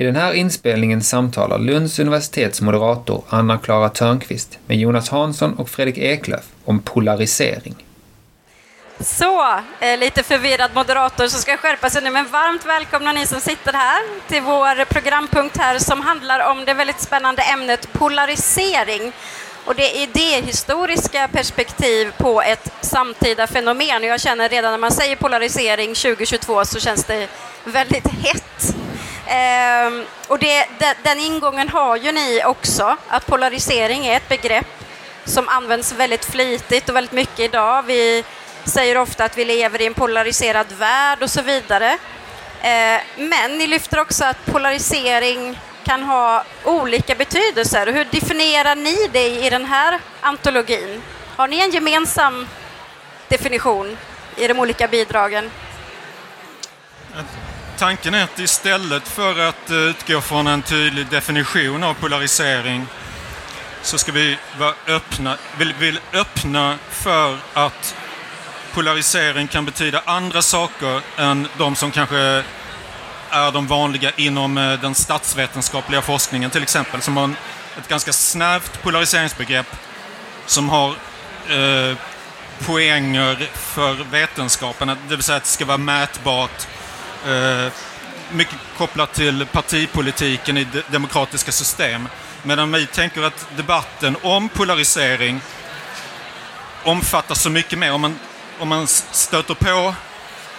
I den här inspelningen samtalar Lunds universitets moderator Anna-Klara Törnqvist med Jonas Hansson och Fredrik Eklöf om polarisering. Så, eh, lite förvirrad moderator som ska skärpa sig nu, men varmt välkomna ni som sitter här till vår programpunkt här som handlar om det väldigt spännande ämnet polarisering och det idéhistoriska perspektiv på ett samtida fenomen. Jag känner redan när man säger polarisering 2022 så känns det väldigt hett. Ehm, och det, den ingången har ju ni också, att polarisering är ett begrepp som används väldigt flitigt och väldigt mycket idag. Vi säger ofta att vi lever i en polariserad värld och så vidare. Ehm, men ni lyfter också att polarisering kan ha olika betydelser. Hur definierar ni det i den här antologin? Har ni en gemensam definition i de olika bidragen? Tanken är att istället för att eh, utgå från en tydlig definition av polarisering så ska vi vara öppna, vill, vill öppna för att polarisering kan betyda andra saker än de som kanske är de vanliga inom eh, den statsvetenskapliga forskningen. Till exempel, som har ett ganska snävt polariseringsbegrepp som har eh, poänger för vetenskapen, det vill säga att det ska vara mätbart, mycket kopplat till partipolitiken i demokratiska system. Medan vi tänker att debatten om polarisering omfattar så mycket mer. Om man, om man stöter på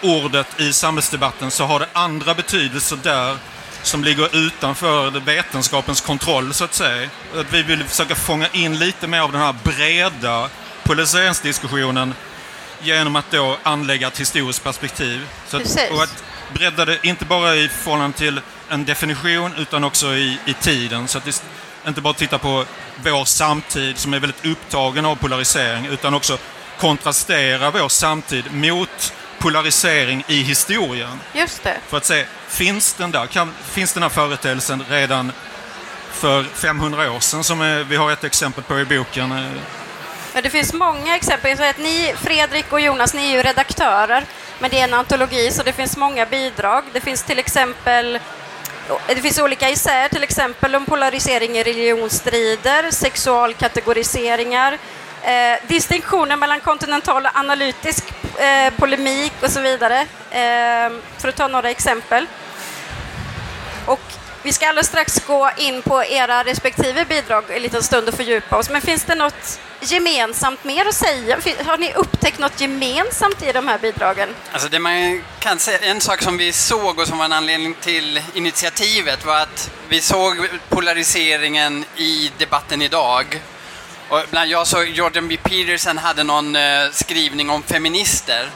ordet i samhällsdebatten så har det andra betydelser där som ligger utanför vetenskapens kontroll så att säga. Att vi vill försöka fånga in lite mer av den här breda polariseringsdiskussionen genom att då anlägga ett historiskt perspektiv. Så att, och att bredda det inte bara i förhållande till en definition utan också i, i tiden. Så att det inte bara titta på vår samtid som är väldigt upptagen av polarisering utan också kontrastera vår samtid mot polarisering i historien. Just det. För att se, finns den där? Kan, finns den här företeelsen redan för 500 år sedan som är, vi har ett exempel på i boken? Ja, det finns många exempel. Så att ni, Fredrik och Jonas, ni är ju redaktörer, men det är en antologi så det finns många bidrag. Det finns till exempel eh, det finns olika isär, till exempel om polarisering i religionsstrider, sexualkategoriseringar, Eh, distinktioner mellan kontinental och analytisk eh, polemik och så vidare, eh, för att ta några exempel. Och vi ska alldeles strax gå in på era respektive bidrag en liten stund och fördjupa oss, men finns det något gemensamt mer att säga? Har ni upptäckt något gemensamt i de här bidragen? Alltså det man kan säga, en sak som vi såg och som var en anledning till initiativet var att vi såg polariseringen i debatten idag och bland jag såg Jordan B. Peterson hade någon eh, skrivning om feminister.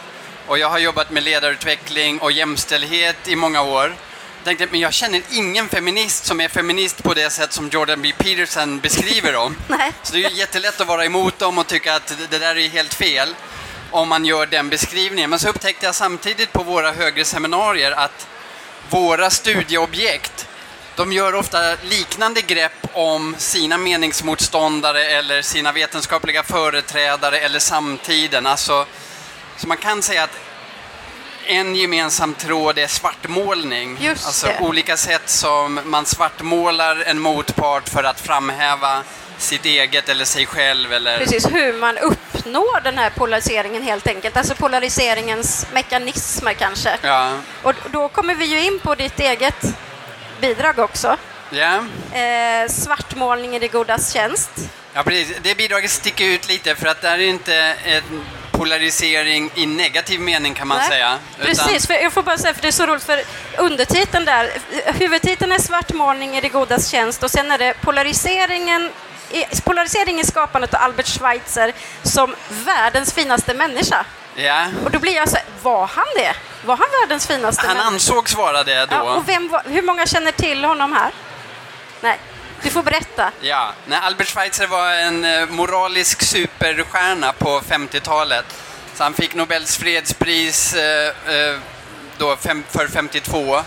Och jag har jobbat med ledarutveckling och jämställdhet i många år. Tänkte, men jag känner ingen feminist som är feminist på det sätt som Jordan B. Peterson beskriver dem. Nej. Så det är jättelätt att vara emot dem och tycka att det där är helt fel om man gör den beskrivningen. Men så upptäckte jag samtidigt på våra högre seminarier att våra studieobjekt de gör ofta liknande grepp om sina meningsmotståndare eller sina vetenskapliga företrädare eller samtiden. Alltså, så man kan säga att en gemensam tråd är svartmålning. Just alltså det. olika sätt som man svartmålar en motpart för att framhäva sitt eget eller sig själv. Eller... Precis, hur man uppnår den här polariseringen helt enkelt. Alltså polariseringens mekanismer kanske. Ja. Och då kommer vi ju in på ditt eget bidrag också. Ja. Eh, svartmålning i det godas tjänst. Ja, precis. Det bidraget sticker ut lite för att det är inte en polarisering i negativ mening kan man Nej. säga. Precis, för jag får bara säga, för det är så roligt, för undertiteln där, huvudtiteln är svartmålning i det godas tjänst och sen är det polariseringen polarisering i skapandet av Albert Schweitzer som världens finaste människa. Ja. Och då blir jag så var han det? Var han världens finaste Han människa? ansågs vara det då. Ja, och vem var, hur många känner till honom här? Nej, du får berätta. Ja, nej, Albert Schweitzer var en eh, moralisk superstjärna på 50-talet. Så han fick Nobels fredspris eh, eh, då för 52.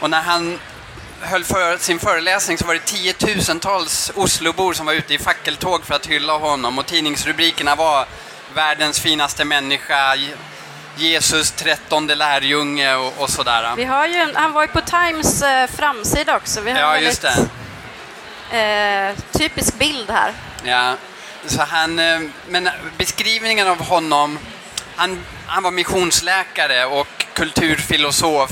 Och när han höll för sin föreläsning så var det tiotusentals Oslobor som var ute i fackeltåg för att hylla honom och tidningsrubrikerna var världens finaste människa, Jesus trettonde lärjunge och, och sådär. Vi har ju han var ju på Times eh, framsida också. Vi har Ja, en just väldigt, det. Eh, typisk bild här. Ja, så han, eh, men beskrivningen av honom, han, han var missionsläkare och kulturfilosof,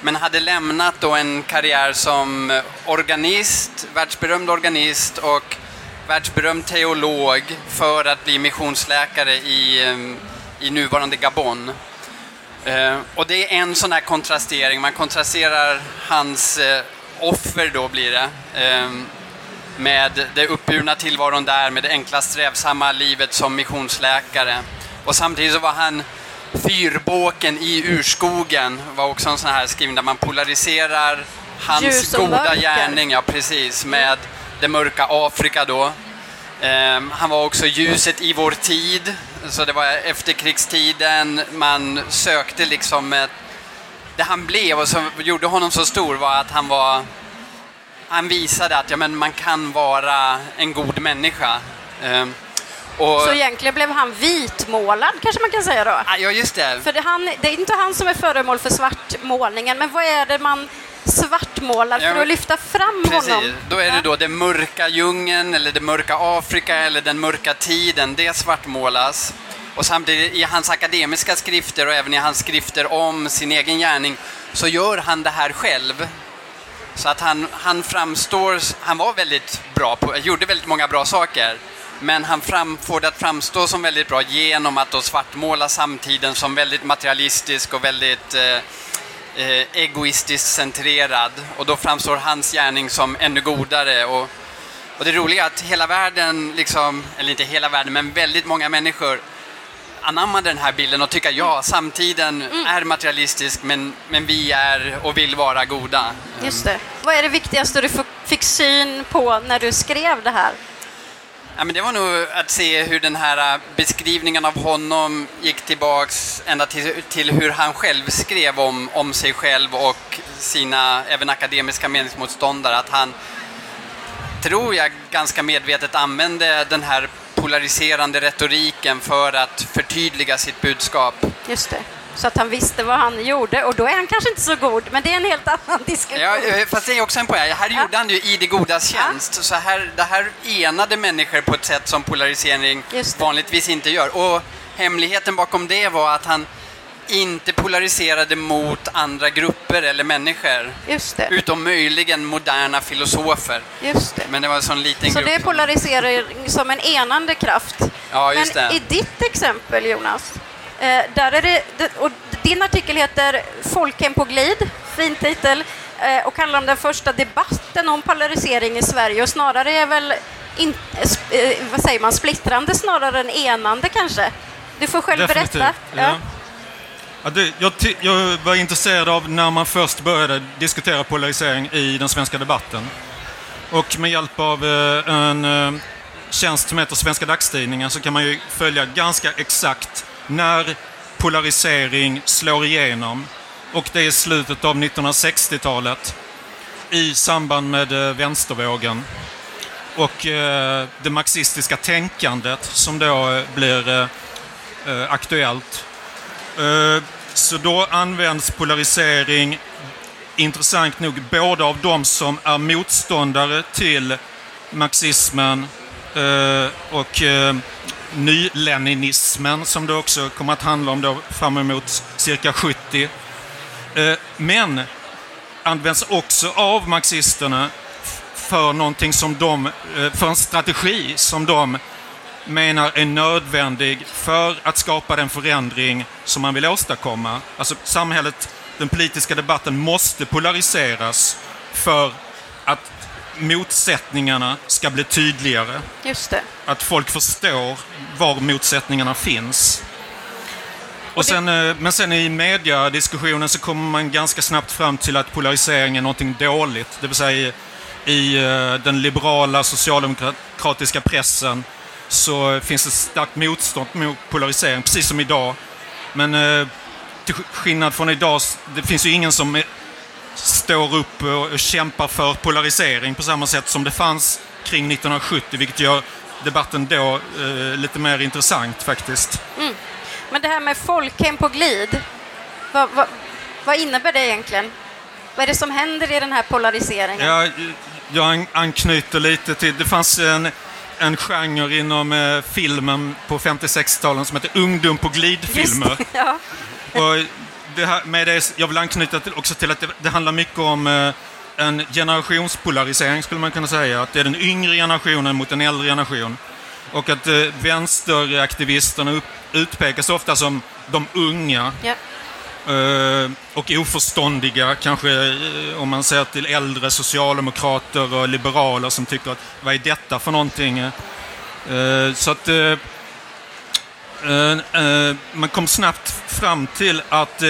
men hade lämnat då en karriär som organist, världsberömd organist och världsberömd teolog för att bli missionsläkare i, eh, i nuvarande Gabon. Eh, och det är en sån här kontrastering, man kontrasterar hans offer då blir det. Med det uppburna tillvaron där, med det enkla strävsamma livet som missionsläkare. Och samtidigt så var han fyrbåken i urskogen, var också en sån här skrivning där man polariserar hans goda mörker. gärning, ja precis, med det mörka Afrika då. Ehm, han var också ljuset i vår tid, så det var efterkrigstiden, man sökte liksom ett, det han blev och som gjorde honom så stor var att han var han visade att ja, men man kan vara en god människa. Ehm, och, Så egentligen blev han vitmålad, kanske man kan säga då. Ja, just det. För det, han, det är inte han som är föremål för svartmålningen, men vad är det man svartmålar för att lyfta fram Precis, honom? då är det då den mörka djungeln eller det mörka Afrika eller den mörka tiden, det svartmålas. Och samtidigt i hans akademiska skrifter och även i hans skrifter om sin egen gärning så gör han det här själv. Så att han, han framstår, han var väldigt bra på, gjorde väldigt många bra saker. Men han fram, får det att framstå som väldigt bra genom att då svartmåla samtiden som väldigt materialistisk och väldigt eh, eh, egoistiskt centrerad. Och då framstår hans gärning som ännu godare. Och, och det roliga är att hela världen, liksom, eller inte hela världen, men väldigt många människor anammade den här bilden och tycker ja, samtiden är materialistisk men, men vi är och vill vara goda. Just det. Vad är det viktigaste du fick syn på när du skrev det här? Ja, men det var nog att se hur den här äh, beskrivningen av honom gick tillbaks ända till, till hur han själv skrev om, om sig själv och sina även akademiska meningsmotståndare. Att han, tror jag, ganska medvetet använde den här polariserande retoriken för att förtydliga sitt budskap. Just det. Så att han visste vad han gjorde och då är han kanske inte så god, men det är en helt annan diskussion. Ja, eh, fast det är också en poäng. Här Ja. gjorde han ju i det godas tjänst. Så här, det här enade människor på ett sätt som polarisering vanligtvis inte gör. Och hemligheten bakom det var att han inte polariserade mot andra grupper eller människor. Just det. Utom möjligen moderna filosofer. Just det. Men det var en sån liten Så grupp. det är som- polariserar som en enande kraft. Ja, just Men det. i ditt exempel, Jonas, eh, där är det, det- och din artikel heter Folkhem på glid, fin titel, eh, och handlar om den första debatten om polarisering i Sverige och snarare är väl, in, eh, vad säger man, splittrande snarare än enande kanske? Du får själv Definitivt. berätta. Ja. Ja, det, jag, jag var intresserad av när man först började diskutera polarisering i den svenska debatten. Och med hjälp av eh, en eh, tjänst som heter Svenska Dagstidningen så kan man ju följa ganska exakt när polarisering slår igenom. Och det är i slutet av 1960-talet i samband med eh, vänstervågen och eh, det marxistiska tänkandet som då eh, blir eh, eh aktuellt. Eh, så då används polarisering intressant nog både av de som är motståndare till marxismen eh, och eh, nyleninismen som det också kommer att handla om då fram emot cirka 70. Men används också av marxisterna för någonting som de, för en strategi som de menar är nödvändig för att skapa den förändring som man vill åstadkomma. Alltså samhället, den politiska debatten måste polariseras för att motsättningarna ska bli tydligare. Just det. Att folk förstår var motsättningarna finns. Och sen, eh, men sen i mediadiskussionen så kommer man ganska snabbt fram till att polarisering är någonting dåligt. Det vill säga i, i eh, den liberala socialdemokratiska pressen så finns det starkt motstånd mot polarisering, precis som idag. Men eh, till sk- skillnad från idag, det finns ju ingen som är, står upp och, och kämpar för polarisering på samma sätt som det fanns kring 1970, vilket gör debatten då eh, lite mer intressant faktiskt. Men det här med folkhem på glid, vad, vad, vad innebär det egentligen? Vad är det som händer i den här polariseringen? Ja, jag anknyter lite till, det fanns en, en genre inom eh, filmen på 50-60-talen som heter ungdom på glidfilmer. Just, ja. Och det här, med det, jag vill anknyta till, också till att det, det handlar mycket om eh, en generationspolarisering skulle man kunna säga. Att det är den yngre generationen mot en äldre generation. Och att eh, vänsteraktivisterna upp, utpekas ofta som de unga. Ja. Eh, och oförståndiga, kanske eh, om man ser till äldre socialdemokrater och liberaler som tycker att vad är detta för någonting? Eh, så att man kom snabbt fram till att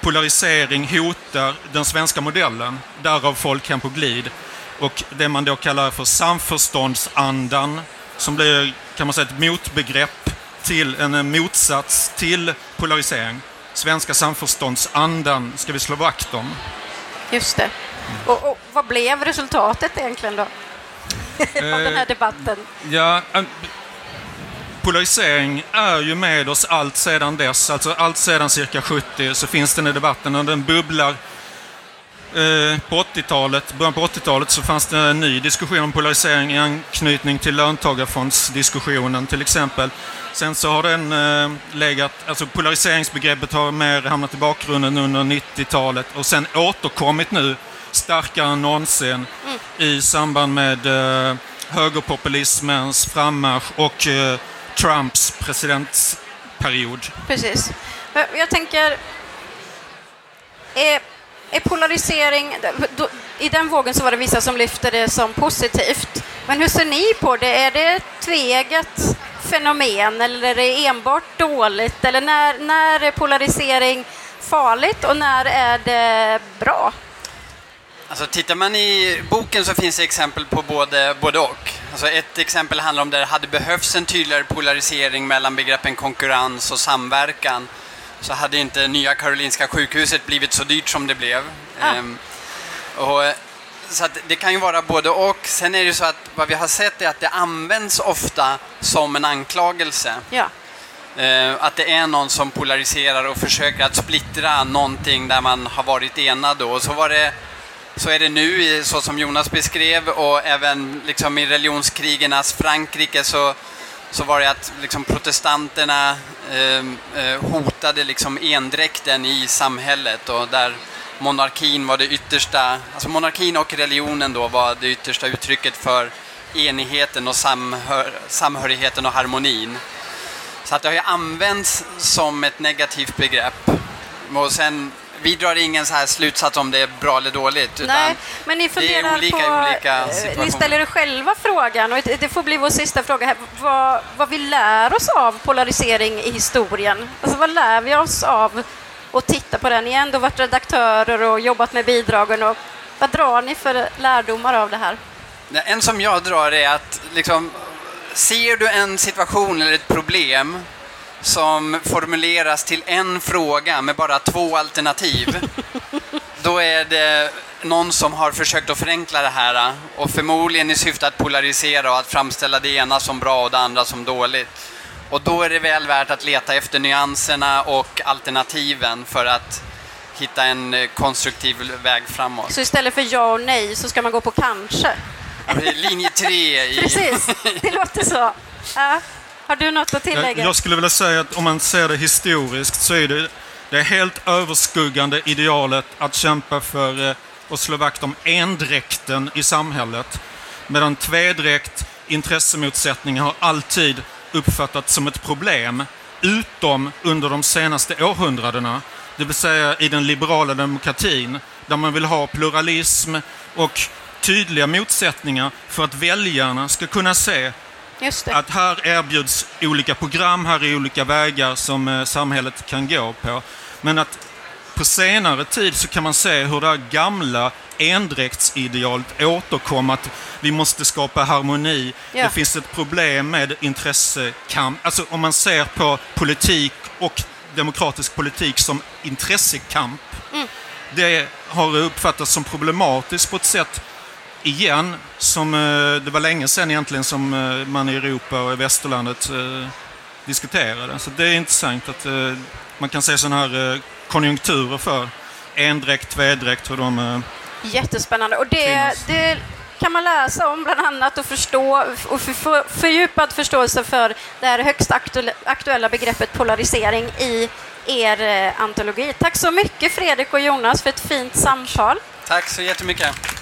polarisering hotar den svenska modellen, därav folkhem på glid. Och det man då kallar för samförståndsandan, som blir kan man säga ett motbegrepp till en motsats till polarisering. Svenska samförståndsandan ska vi slå vakt om. Just det. Och, och vad blev resultatet egentligen då? Av den här debatten? Ja, polarisering är ju med oss allt sedan dess. Alltså allt sedan cirka 70 så finns den i debatten och den bubblar. Eh, på 80-talet, början på 80-talet så fanns det en ny diskussion om polarisering i anknytning till löntagarfondsdiskussionen till exempel. Sen så har den eh, legat, alltså polariseringsbegreppet har mer hamnat i bakgrunden under 90-talet och sen återkommit nu starkare än någonsin mm. i samband med eh, högerpopulismens frammarsch och eh, Trumps presidentperiod. Precis. Jag tänker, är, polarisering, polarisering... I den vågen så var det vissa som lyfte det som positivt. Men hur ser ni på det? Är det ett tveget fenomen eller är det enbart dåligt? Eller när, när är polarisering farligt och när är det bra? Alltså tittar man i boken så finns det exempel på både, både och. Alltså ett exempel handlar om där det hade behövts en tydligare polarisering mellan begreppen konkurrens och samverkan. Så hade inte Nya Karolinska sjukhuset blivit så dyrt som det blev. Ah. Ehm, och, så det kan ju vara både och. Sen är det ju så att vad vi har sett är att det används ofta som en anklagelse. Ja. Ehm, att det är någon som polariserar och försöker att splittra någonting där man har varit enad. Och så var det så är det nu, så som Jonas beskrev, och även liksom i religionskrigernas Frankrike så, så var det att liksom protestanterna ehm, eh, hotade liksom endräkten i samhället och där monarkin var det yttersta, alltså monarkin och religionen då var det yttersta uttrycket för enigheten och samhör, samhörigheten och harmonin. Så att det har ju använts som ett negativt begrepp. Och sen vi drar ingen så här slutsats om det är bra eller dåligt. Nej, men ni funderar det är olika på, i olika situationer. Eh, ni ställer er själva frågan, och det får bli vår sista fråga här, vad, vad vi lär oss av polarisering i historien. Alltså vad lär vi oss av att titta på den? Ni har ändå varit redaktörer och jobbat med bidragen. Och vad drar ni för lärdomar av det här? En som jag drar är att liksom, ser du en situation eller ett problem som formuleras till en fråga med bara två alternativ, då är det någon som har försökt att förenkla det här och förmodligen i syfte att polarisera och att framställa det ena som bra och det andra som dåligt. Och då är det väl värt att leta efter nyanserna och alternativen för att hitta en eh, konstruktiv väg framåt. Så istället för ja och nej så ska man gå på kanske? Linje tre i... Precis, det låter så. Ja. Har du något att tillägga? Jag skulle vilja säga att om man ser det historiskt så är det det helt överskuggande idealet att kämpa för eh, och slå vakt om endräkten i samhället. Medan tvedräkt, intressemotsättningar har alltid uppfattats som ett problem, utom under de senaste århundradena. Det vill säga i den liberala demokratin, där man vill ha pluralism och tydliga motsättningar för att väljarna ska kunna se att här erbjuds olika program, här är olika vägar som eh, samhället kan gå på. Men att på senare tid så kan man se hur det här gamla endräktsidealet återkom, att vi måste skapa harmoni. Ja. Det finns ett problem med intressekamp. Alltså om man ser på politik och demokratisk politik som intressekamp. Mm. Det har uppfattats som problematiskt på ett sätt igen, som, eh, det var länge sedan egentligen som eh, man i Europa och i västerlandet eh, diskutera det. Så det är intressant att eh, man kan se sådana här eh, konjunkturer för endräkt, tvedräkt, hur de... Eh, Jättespännande. Och det, det kan man läsa om bland annat och förstå och för, för, fördjupad förståelse för det här högst aktuella, aktuella begreppet polarisering i er eh, antologi. Tack så mycket Fredrik och Jonas för ett fint samtal. Tack så jättemycket.